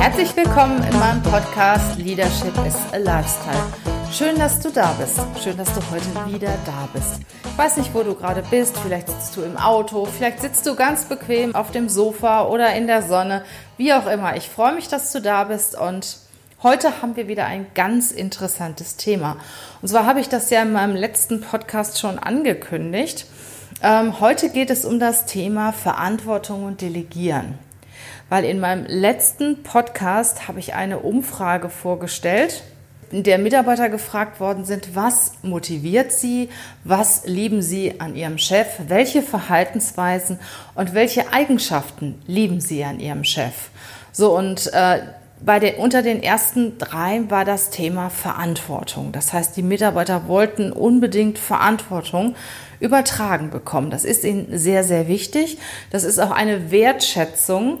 Herzlich willkommen in meinem Podcast Leadership is a Lifestyle. Schön, dass du da bist. Schön, dass du heute wieder da bist. Ich weiß nicht, wo du gerade bist. Vielleicht sitzt du im Auto, vielleicht sitzt du ganz bequem auf dem Sofa oder in der Sonne, wie auch immer. Ich freue mich, dass du da bist und heute haben wir wieder ein ganz interessantes Thema. Und zwar habe ich das ja in meinem letzten Podcast schon angekündigt. Ähm, heute geht es um das Thema Verantwortung und Delegieren weil in meinem letzten Podcast habe ich eine Umfrage vorgestellt, in der Mitarbeiter gefragt worden sind, was motiviert sie, was lieben sie an ihrem Chef, welche Verhaltensweisen und welche Eigenschaften lieben sie an ihrem Chef. So und äh, bei den, unter den ersten drei war das Thema Verantwortung. Das heißt, die Mitarbeiter wollten unbedingt Verantwortung übertragen bekommen. Das ist ihnen sehr, sehr wichtig. Das ist auch eine Wertschätzung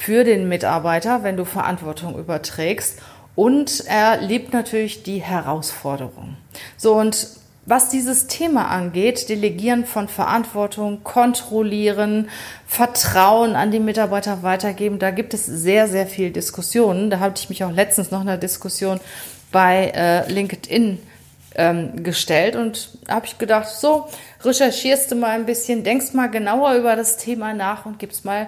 für den Mitarbeiter, wenn du Verantwortung überträgst. Und er liebt natürlich die Herausforderung. So, und was dieses Thema angeht, Delegieren von Verantwortung, Kontrollieren, Vertrauen an die Mitarbeiter weitergeben, da gibt es sehr, sehr viel Diskussionen. Da habe ich mich auch letztens noch in einer Diskussion bei äh, LinkedIn ähm, gestellt und habe ich gedacht, so, recherchierst du mal ein bisschen, denkst mal genauer über das Thema nach und gibst mal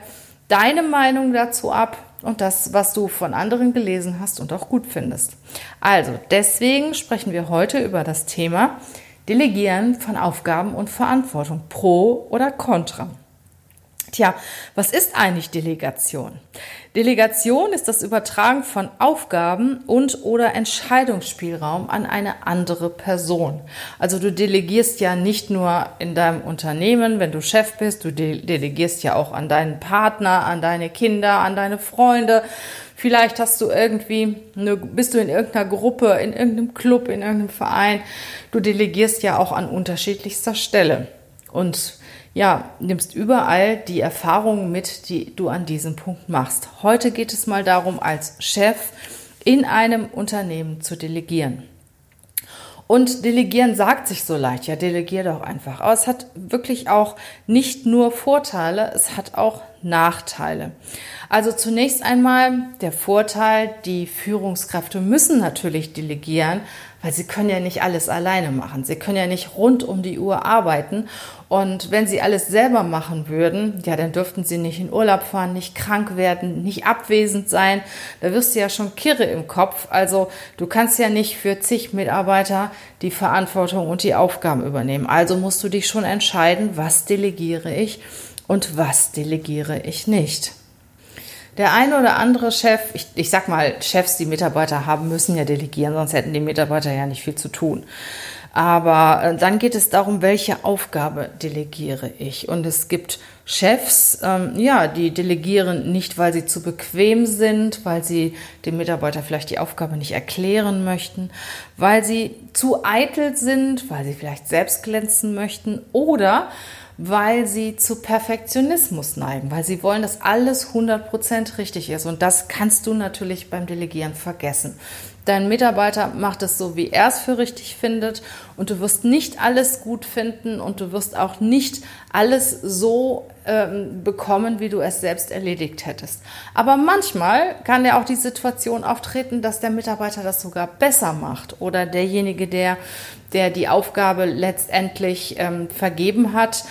deine Meinung dazu ab und das, was du von anderen gelesen hast und auch gut findest. Also, deswegen sprechen wir heute über das Thema Delegieren von Aufgaben und Verantwortung, pro oder contra. Tja, was ist eigentlich Delegation? Delegation ist das Übertragen von Aufgaben und oder Entscheidungsspielraum an eine andere Person. Also du delegierst ja nicht nur in deinem Unternehmen, wenn du Chef bist, du delegierst ja auch an deinen Partner, an deine Kinder, an deine Freunde. Vielleicht hast du irgendwie, eine, bist du in irgendeiner Gruppe, in irgendeinem Club, in irgendeinem Verein. Du delegierst ja auch an unterschiedlichster Stelle. Und ja, nimmst überall die Erfahrungen mit, die du an diesem Punkt machst. Heute geht es mal darum, als Chef in einem Unternehmen zu delegieren. Und delegieren sagt sich so leicht, ja, delegier doch einfach. Aber es hat wirklich auch nicht nur Vorteile, es hat auch Nachteile. Also zunächst einmal der Vorteil, die Führungskräfte müssen natürlich delegieren, weil sie können ja nicht alles alleine machen. Sie können ja nicht rund um die Uhr arbeiten. Und wenn sie alles selber machen würden, ja, dann dürften sie nicht in Urlaub fahren, nicht krank werden, nicht abwesend sein. Da wirst du ja schon kirre im Kopf. Also du kannst ja nicht für zig Mitarbeiter die Verantwortung und die Aufgaben übernehmen. Also musst du dich schon entscheiden, was delegiere ich und was delegiere ich nicht. Der eine oder andere Chef, ich, ich sag mal, Chefs, die Mitarbeiter haben, müssen ja delegieren, sonst hätten die Mitarbeiter ja nicht viel zu tun. Aber äh, dann geht es darum, welche Aufgabe delegiere ich. Und es gibt Chefs, ähm, ja, die delegieren nicht, weil sie zu bequem sind, weil sie dem Mitarbeiter vielleicht die Aufgabe nicht erklären möchten, weil sie zu eitel sind, weil sie vielleicht selbst glänzen möchten oder weil sie zu Perfektionismus neigen, weil sie wollen, dass alles 100% richtig ist. Und das kannst du natürlich beim Delegieren vergessen. Dein Mitarbeiter macht es so, wie er es für richtig findet und du wirst nicht alles gut finden und du wirst auch nicht alles so ähm, bekommen, wie du es selbst erledigt hättest. Aber manchmal kann ja auch die Situation auftreten, dass der Mitarbeiter das sogar besser macht oder derjenige, der, der die Aufgabe letztendlich ähm, vergeben hat,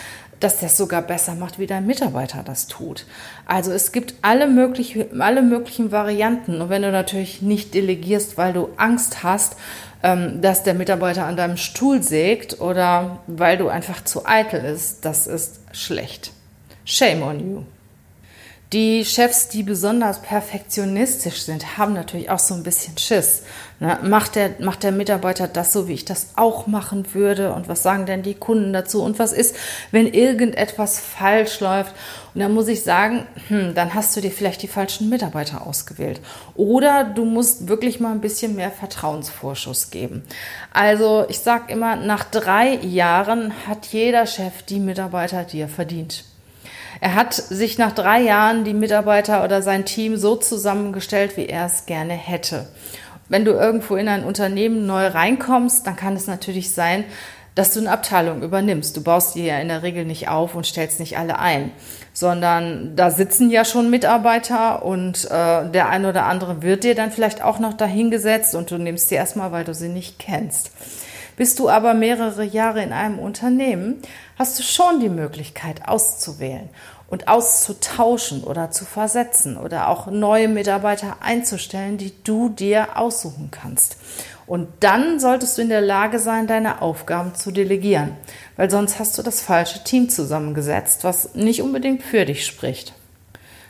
dass das sogar besser macht, wie dein Mitarbeiter das tut. Also es gibt alle, möglich, alle möglichen Varianten. Und wenn du natürlich nicht delegierst, weil du Angst hast, ähm, dass der Mitarbeiter an deinem Stuhl sägt oder weil du einfach zu eitel ist, das ist schlecht. Shame on you. Die Chefs, die besonders perfektionistisch sind, haben natürlich auch so ein bisschen Schiss. Ne? Macht, der, macht der Mitarbeiter das so, wie ich das auch machen würde? Und was sagen denn die Kunden dazu? Und was ist, wenn irgendetwas falsch läuft? Und dann muss ich sagen, hm, dann hast du dir vielleicht die falschen Mitarbeiter ausgewählt. Oder du musst wirklich mal ein bisschen mehr Vertrauensvorschuss geben. Also ich sage immer, nach drei Jahren hat jeder Chef die Mitarbeiter, die er verdient. Er hat sich nach drei Jahren die Mitarbeiter oder sein Team so zusammengestellt, wie er es gerne hätte. Wenn du irgendwo in ein Unternehmen neu reinkommst, dann kann es natürlich sein, dass du eine Abteilung übernimmst. Du baust die ja in der Regel nicht auf und stellst nicht alle ein, sondern da sitzen ja schon Mitarbeiter und äh, der ein oder andere wird dir dann vielleicht auch noch dahingesetzt und du nimmst sie erstmal, weil du sie nicht kennst. Bist du aber mehrere Jahre in einem Unternehmen, hast du schon die Möglichkeit auszuwählen und auszutauschen oder zu versetzen oder auch neue Mitarbeiter einzustellen, die du dir aussuchen kannst. Und dann solltest du in der Lage sein, deine Aufgaben zu delegieren, weil sonst hast du das falsche Team zusammengesetzt, was nicht unbedingt für dich spricht.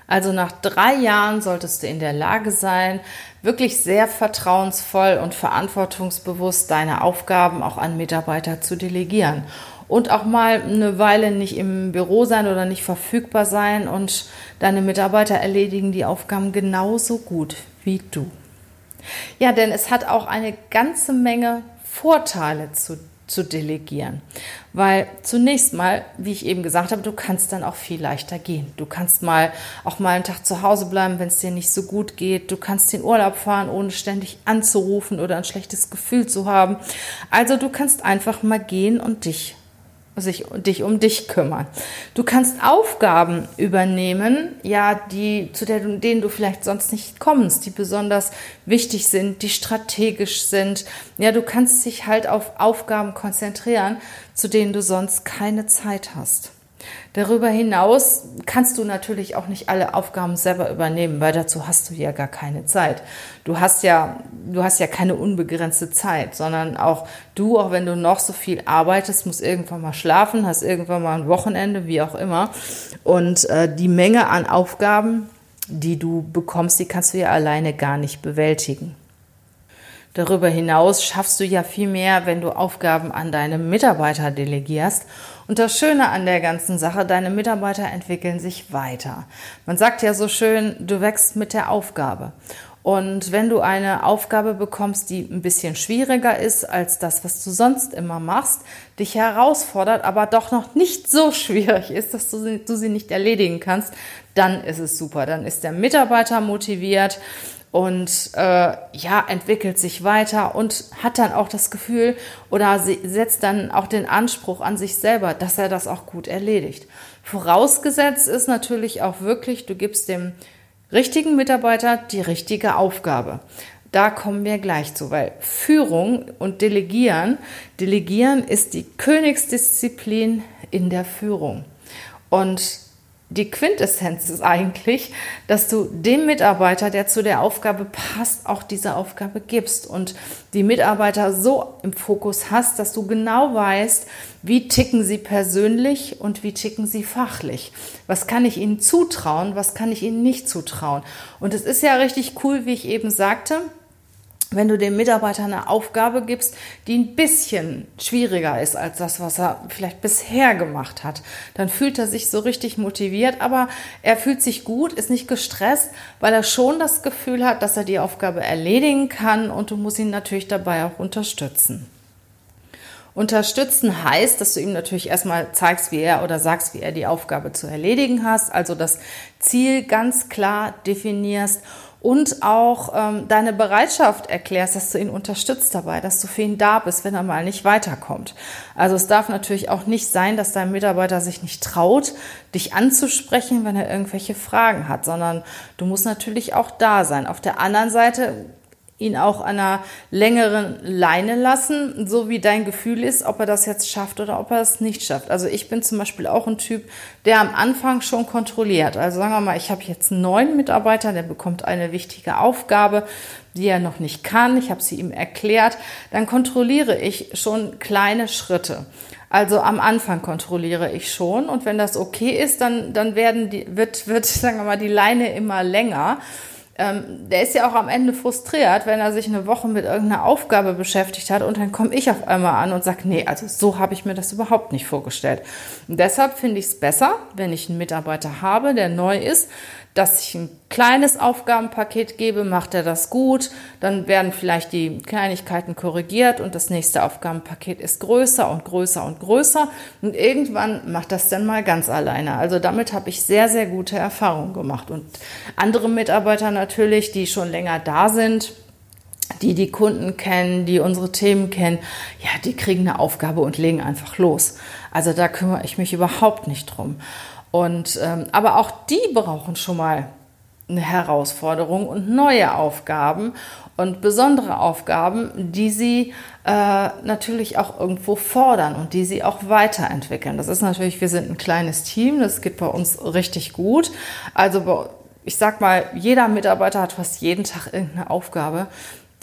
Also nach drei Jahren solltest du in der Lage sein, wirklich sehr vertrauensvoll und verantwortungsbewusst deine Aufgaben auch an Mitarbeiter zu delegieren und auch mal eine Weile nicht im Büro sein oder nicht verfügbar sein und deine Mitarbeiter erledigen die Aufgaben genauso gut wie du. Ja, denn es hat auch eine ganze Menge Vorteile zu, zu delegieren. Weil zunächst mal, wie ich eben gesagt habe, du kannst dann auch viel leichter gehen. Du kannst mal auch mal einen Tag zu Hause bleiben, wenn es dir nicht so gut geht. Du kannst den Urlaub fahren, ohne ständig anzurufen oder ein schlechtes Gefühl zu haben. Also du kannst einfach mal gehen und dich sich dich um dich kümmern. Du kannst Aufgaben übernehmen, ja, die zu der, denen du vielleicht sonst nicht kommst, die besonders wichtig sind, die strategisch sind. Ja, du kannst dich halt auf Aufgaben konzentrieren, zu denen du sonst keine Zeit hast. Darüber hinaus kannst du natürlich auch nicht alle Aufgaben selber übernehmen, weil dazu hast du ja gar keine Zeit. Du hast ja, du hast ja keine unbegrenzte Zeit, sondern auch du, auch wenn du noch so viel arbeitest, musst irgendwann mal schlafen, hast irgendwann mal ein Wochenende, wie auch immer. Und äh, die Menge an Aufgaben, die du bekommst, die kannst du ja alleine gar nicht bewältigen. Darüber hinaus schaffst du ja viel mehr, wenn du Aufgaben an deine Mitarbeiter delegierst. Und das Schöne an der ganzen Sache, deine Mitarbeiter entwickeln sich weiter. Man sagt ja so schön, du wächst mit der Aufgabe. Und wenn du eine Aufgabe bekommst, die ein bisschen schwieriger ist als das, was du sonst immer machst, dich herausfordert, aber doch noch nicht so schwierig ist, dass du sie, du sie nicht erledigen kannst, dann ist es super. Dann ist der Mitarbeiter motiviert und äh, ja, entwickelt sich weiter und hat dann auch das Gefühl oder setzt dann auch den Anspruch an sich selber, dass er das auch gut erledigt. Vorausgesetzt ist natürlich auch wirklich, du gibst dem richtigen Mitarbeiter die richtige Aufgabe. Da kommen wir gleich zu, weil Führung und Delegieren, Delegieren ist die Königsdisziplin in der Führung. Und die Quintessenz ist eigentlich, dass du dem Mitarbeiter, der zu der Aufgabe passt, auch diese Aufgabe gibst und die Mitarbeiter so im Fokus hast, dass du genau weißt, wie ticken sie persönlich und wie ticken sie fachlich. Was kann ich ihnen zutrauen, was kann ich ihnen nicht zutrauen. Und es ist ja richtig cool, wie ich eben sagte, wenn du dem Mitarbeiter eine Aufgabe gibst, die ein bisschen schwieriger ist als das, was er vielleicht bisher gemacht hat, dann fühlt er sich so richtig motiviert, aber er fühlt sich gut, ist nicht gestresst, weil er schon das Gefühl hat, dass er die Aufgabe erledigen kann und du musst ihn natürlich dabei auch unterstützen. Unterstützen heißt, dass du ihm natürlich erstmal zeigst, wie er oder sagst, wie er die Aufgabe zu erledigen hast, also das Ziel ganz klar definierst und auch ähm, deine Bereitschaft erklärst, dass du ihn unterstützt dabei, dass du für ihn da bist, wenn er mal nicht weiterkommt. Also es darf natürlich auch nicht sein, dass dein Mitarbeiter sich nicht traut, dich anzusprechen, wenn er irgendwelche Fragen hat, sondern du musst natürlich auch da sein. Auf der anderen Seite ihn auch an einer längeren Leine lassen, so wie dein Gefühl ist, ob er das jetzt schafft oder ob er es nicht schafft. Also ich bin zum Beispiel auch ein Typ, der am Anfang schon kontrolliert. Also sagen wir mal, ich habe jetzt einen neuen Mitarbeiter, der bekommt eine wichtige Aufgabe, die er noch nicht kann. Ich habe sie ihm erklärt. Dann kontrolliere ich schon kleine Schritte. Also am Anfang kontrolliere ich schon und wenn das okay ist, dann, dann werden die, wird, wird, sagen wir mal, die Leine immer länger ähm, der ist ja auch am Ende frustriert, wenn er sich eine Woche mit irgendeiner Aufgabe beschäftigt hat und dann komme ich auf einmal an und sage, nee, also so habe ich mir das überhaupt nicht vorgestellt. Und deshalb finde ich es besser, wenn ich einen Mitarbeiter habe, der neu ist, dass ich ein kleines Aufgabenpaket gebe, macht er das gut, dann werden vielleicht die Kleinigkeiten korrigiert und das nächste Aufgabenpaket ist größer und größer und größer und irgendwann macht das dann mal ganz alleine. Also damit habe ich sehr, sehr gute Erfahrungen gemacht und andere Mitarbeiter natürlich, die schon länger da sind, die die Kunden kennen, die unsere Themen kennen, ja, die kriegen eine Aufgabe und legen einfach los. Also da kümmere ich mich überhaupt nicht drum. Und, ähm, aber auch die brauchen schon mal eine Herausforderung und neue Aufgaben und besondere Aufgaben, die sie äh, natürlich auch irgendwo fordern und die sie auch weiterentwickeln. Das ist natürlich, wir sind ein kleines Team, das geht bei uns richtig gut. Also ich sag mal, jeder Mitarbeiter hat fast jeden Tag irgendeine Aufgabe,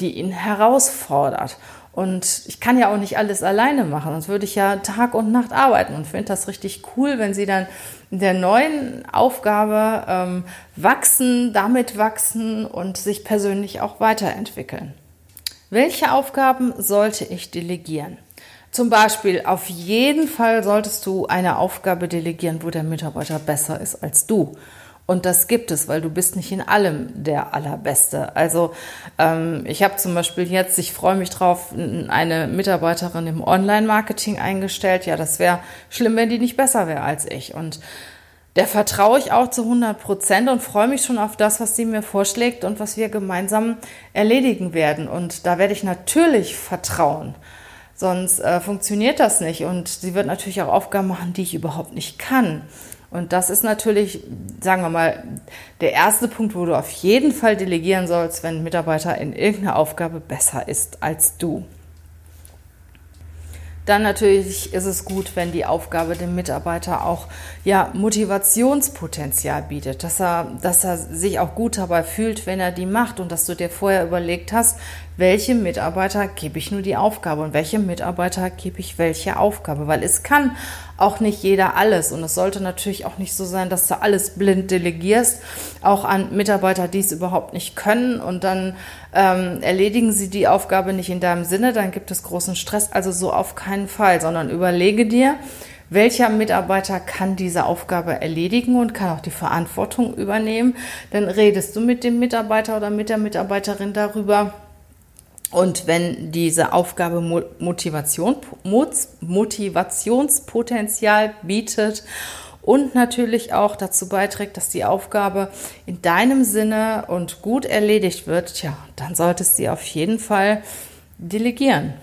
die ihn herausfordert. Und ich kann ja auch nicht alles alleine machen, sonst würde ich ja Tag und Nacht arbeiten und finde das richtig cool, wenn sie dann in der neuen Aufgabe ähm, wachsen, damit wachsen und sich persönlich auch weiterentwickeln. Welche Aufgaben sollte ich delegieren? Zum Beispiel, auf jeden Fall solltest du eine Aufgabe delegieren, wo der Mitarbeiter besser ist als du. Und das gibt es, weil du bist nicht in allem der Allerbeste. Also ähm, ich habe zum Beispiel jetzt, ich freue mich drauf, eine Mitarbeiterin im Online-Marketing eingestellt. Ja, das wäre schlimm, wenn die nicht besser wäre als ich. Und der vertraue ich auch zu 100 Prozent und freue mich schon auf das, was sie mir vorschlägt und was wir gemeinsam erledigen werden. Und da werde ich natürlich vertrauen. Sonst äh, funktioniert das nicht. Und sie wird natürlich auch Aufgaben machen, die ich überhaupt nicht kann. Und das ist natürlich, sagen wir mal, der erste Punkt, wo du auf jeden Fall delegieren sollst, wenn ein Mitarbeiter in irgendeiner Aufgabe besser ist als du. Dann natürlich ist es gut, wenn die Aufgabe dem Mitarbeiter auch ja, Motivationspotenzial bietet, dass er, dass er sich auch gut dabei fühlt, wenn er die macht und dass du dir vorher überlegt hast, welchem Mitarbeiter gebe ich nur die Aufgabe und welchem Mitarbeiter gebe ich welche Aufgabe, weil es kann auch nicht jeder alles und es sollte natürlich auch nicht so sein, dass du alles blind delegierst, auch an Mitarbeiter, die es überhaupt nicht können und dann ähm, erledigen sie die Aufgabe nicht in deinem Sinne, dann gibt es großen Stress, also so auf keinen Fall, sondern überlege dir, welcher Mitarbeiter kann diese Aufgabe erledigen und kann auch die Verantwortung übernehmen. Dann redest du mit dem Mitarbeiter oder mit der Mitarbeiterin darüber, und wenn diese Aufgabe Motivation, Motivationspotenzial bietet und natürlich auch dazu beiträgt, dass die Aufgabe in deinem Sinne und gut erledigt wird, tja, dann solltest du sie auf jeden Fall delegieren.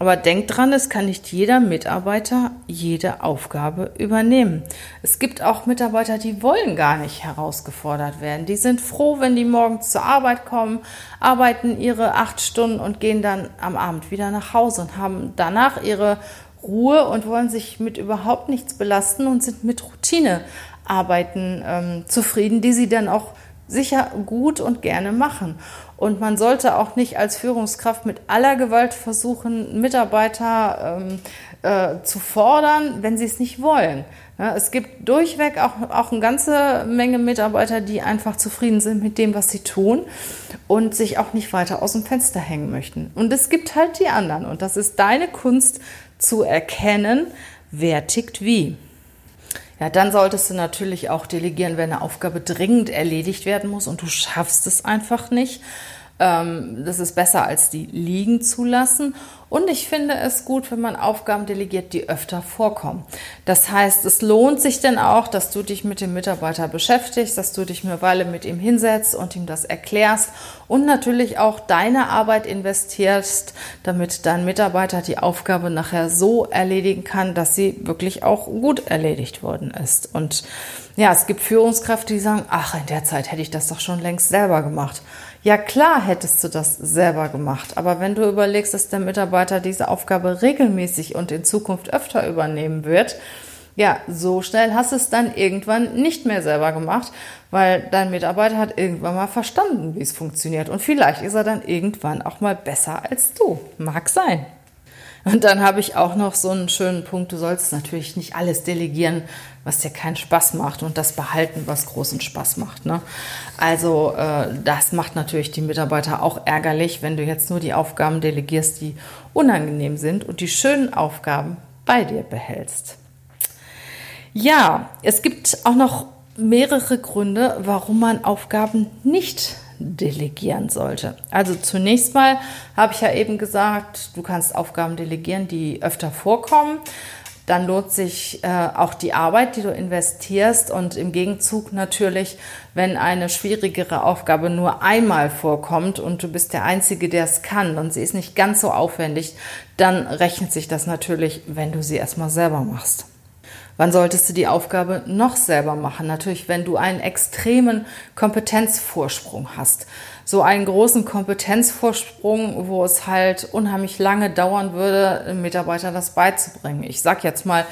Aber denk dran, es kann nicht jeder Mitarbeiter jede Aufgabe übernehmen. Es gibt auch Mitarbeiter, die wollen gar nicht herausgefordert werden. Die sind froh, wenn die morgens zur Arbeit kommen, arbeiten ihre acht Stunden und gehen dann am Abend wieder nach Hause und haben danach ihre Ruhe und wollen sich mit überhaupt nichts belasten und sind mit Routinearbeiten ähm, zufrieden, die sie dann auch sicher gut und gerne machen. Und man sollte auch nicht als Führungskraft mit aller Gewalt versuchen, Mitarbeiter ähm, äh, zu fordern, wenn sie es nicht wollen. Ja, es gibt durchweg auch, auch eine ganze Menge Mitarbeiter, die einfach zufrieden sind mit dem, was sie tun und sich auch nicht weiter aus dem Fenster hängen möchten. Und es gibt halt die anderen. Und das ist deine Kunst zu erkennen, wer tickt wie. Ja, dann solltest du natürlich auch delegieren, wenn eine Aufgabe dringend erledigt werden muss und du schaffst es einfach nicht. Ähm, das ist besser als die liegen zu lassen. Und ich finde es gut, wenn man Aufgaben delegiert, die öfter vorkommen. Das heißt, es lohnt sich denn auch, dass du dich mit dem Mitarbeiter beschäftigst, dass du dich eine Weile mit ihm hinsetzt und ihm das erklärst und natürlich auch deine Arbeit investierst, damit dein Mitarbeiter die Aufgabe nachher so erledigen kann, dass sie wirklich auch gut erledigt worden ist. Und ja, es gibt Führungskräfte, die sagen, ach, in der Zeit hätte ich das doch schon längst selber gemacht. Ja, klar hättest du das selber gemacht, aber wenn du überlegst, dass der Mitarbeiter diese Aufgabe regelmäßig und in Zukunft öfter übernehmen wird, ja, so schnell hast du es dann irgendwann nicht mehr selber gemacht, weil dein Mitarbeiter hat irgendwann mal verstanden, wie es funktioniert und vielleicht ist er dann irgendwann auch mal besser als du. Mag sein. Und dann habe ich auch noch so einen schönen Punkt, du sollst natürlich nicht alles delegieren, was dir keinen Spaß macht und das behalten, was großen Spaß macht. Ne? Also äh, das macht natürlich die Mitarbeiter auch ärgerlich, wenn du jetzt nur die Aufgaben delegierst, die unangenehm sind und die schönen Aufgaben bei dir behältst. Ja, es gibt auch noch mehrere Gründe, warum man Aufgaben nicht delegieren sollte. Also zunächst mal habe ich ja eben gesagt, du kannst Aufgaben delegieren, die öfter vorkommen. Dann lohnt sich äh, auch die Arbeit, die du investierst und im Gegenzug natürlich, wenn eine schwierigere Aufgabe nur einmal vorkommt und du bist der Einzige, der es kann und sie ist nicht ganz so aufwendig, dann rechnet sich das natürlich, wenn du sie erstmal selber machst. Wann solltest du die Aufgabe noch selber machen? Natürlich, wenn du einen extremen Kompetenzvorsprung hast. So einen großen Kompetenzvorsprung, wo es halt unheimlich lange dauern würde, einem Mitarbeiter das beizubringen. Ich sag jetzt mal,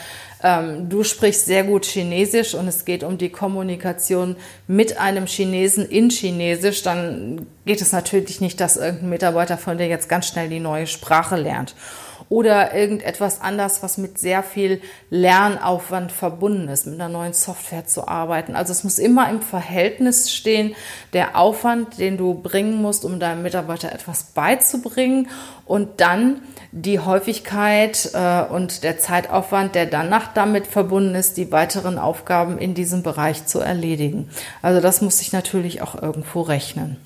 ähm, du sprichst sehr gut Chinesisch und es geht um die Kommunikation mit einem Chinesen in Chinesisch, dann geht es natürlich nicht, dass irgendein Mitarbeiter von dir jetzt ganz schnell die neue Sprache lernt oder irgendetwas anders, was mit sehr viel Lernaufwand verbunden ist, mit einer neuen Software zu arbeiten. Also es muss immer im Verhältnis stehen, der Aufwand, den du bringen musst, um deinem Mitarbeiter etwas beizubringen und dann die Häufigkeit äh, und der Zeitaufwand, der danach damit verbunden ist, die weiteren Aufgaben in diesem Bereich zu erledigen. Also das muss sich natürlich auch irgendwo rechnen.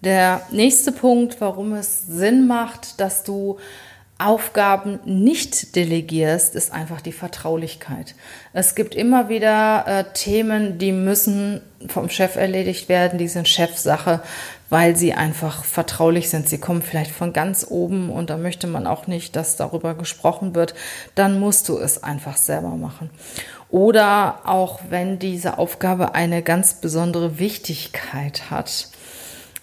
Der nächste Punkt, warum es Sinn macht, dass du Aufgaben nicht delegierst, ist einfach die Vertraulichkeit. Es gibt immer wieder äh, Themen, die müssen vom Chef erledigt werden, die sind Chefsache, weil sie einfach vertraulich sind. Sie kommen vielleicht von ganz oben und da möchte man auch nicht, dass darüber gesprochen wird. Dann musst du es einfach selber machen. Oder auch wenn diese Aufgabe eine ganz besondere Wichtigkeit hat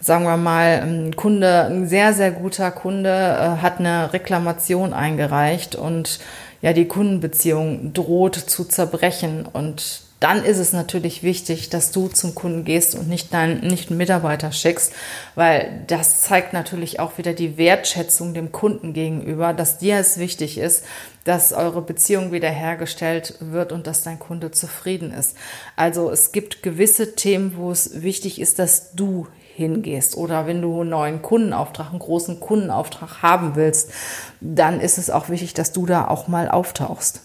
sagen wir mal, ein Kunde, ein sehr, sehr guter Kunde äh, hat eine Reklamation eingereicht und ja, die Kundenbeziehung droht zu zerbrechen und dann ist es natürlich wichtig, dass du zum Kunden gehst und nicht deinen nicht einen Mitarbeiter schickst, weil das zeigt natürlich auch wieder die Wertschätzung dem Kunden gegenüber, dass dir es wichtig ist, dass eure Beziehung wiederhergestellt wird und dass dein Kunde zufrieden ist. Also es gibt gewisse Themen, wo es wichtig ist, dass du hingehst oder wenn du einen neuen Kundenauftrag, einen großen Kundenauftrag haben willst, dann ist es auch wichtig, dass du da auch mal auftauchst.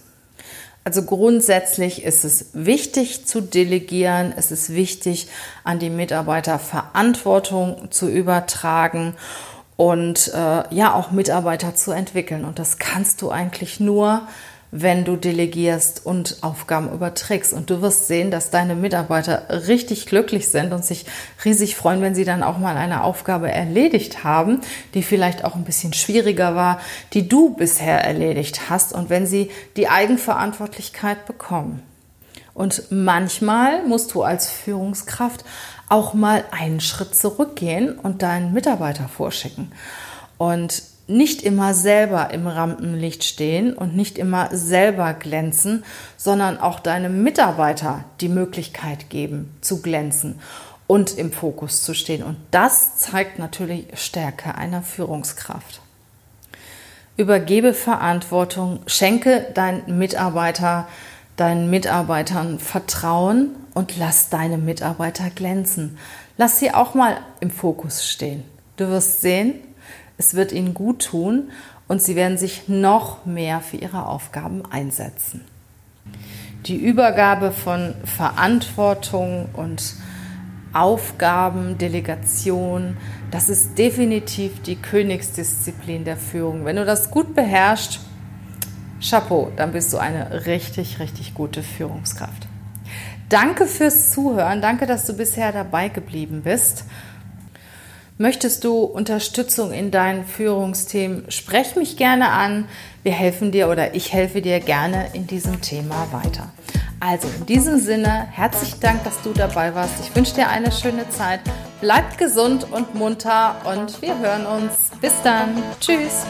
Also grundsätzlich ist es wichtig zu delegieren, es ist wichtig, an die Mitarbeiter Verantwortung zu übertragen und äh, ja auch Mitarbeiter zu entwickeln. Und das kannst du eigentlich nur, wenn du delegierst und Aufgaben überträgst. Und du wirst sehen, dass deine Mitarbeiter richtig glücklich sind und sich riesig freuen, wenn sie dann auch mal eine Aufgabe erledigt haben, die vielleicht auch ein bisschen schwieriger war, die du bisher erledigt hast und wenn sie die Eigenverantwortlichkeit bekommen. Und manchmal musst du als Führungskraft auch mal einen Schritt zurückgehen und deinen Mitarbeiter vorschicken. Und nicht immer selber im Rampenlicht stehen und nicht immer selber glänzen, sondern auch deinem Mitarbeiter die Möglichkeit geben zu glänzen und im Fokus zu stehen. Und das zeigt natürlich Stärke einer Führungskraft. Übergebe Verantwortung, schenke deinen Mitarbeiter, deinen Mitarbeitern Vertrauen und lass deine Mitarbeiter glänzen. Lass sie auch mal im Fokus stehen. Du wirst sehen, es wird ihnen gut tun und sie werden sich noch mehr für ihre Aufgaben einsetzen. Die Übergabe von Verantwortung und Aufgaben, Delegation, das ist definitiv die Königsdisziplin der Führung. Wenn du das gut beherrschst, Chapeau, dann bist du eine richtig, richtig gute Führungskraft. Danke fürs Zuhören, danke, dass du bisher dabei geblieben bist. Möchtest du Unterstützung in deinen Führungsthemen? Sprech mich gerne an. Wir helfen dir oder ich helfe dir gerne in diesem Thema weiter. Also in diesem Sinne, herzlichen Dank, dass du dabei warst. Ich wünsche dir eine schöne Zeit. Bleib gesund und munter und wir hören uns. Bis dann. Tschüss.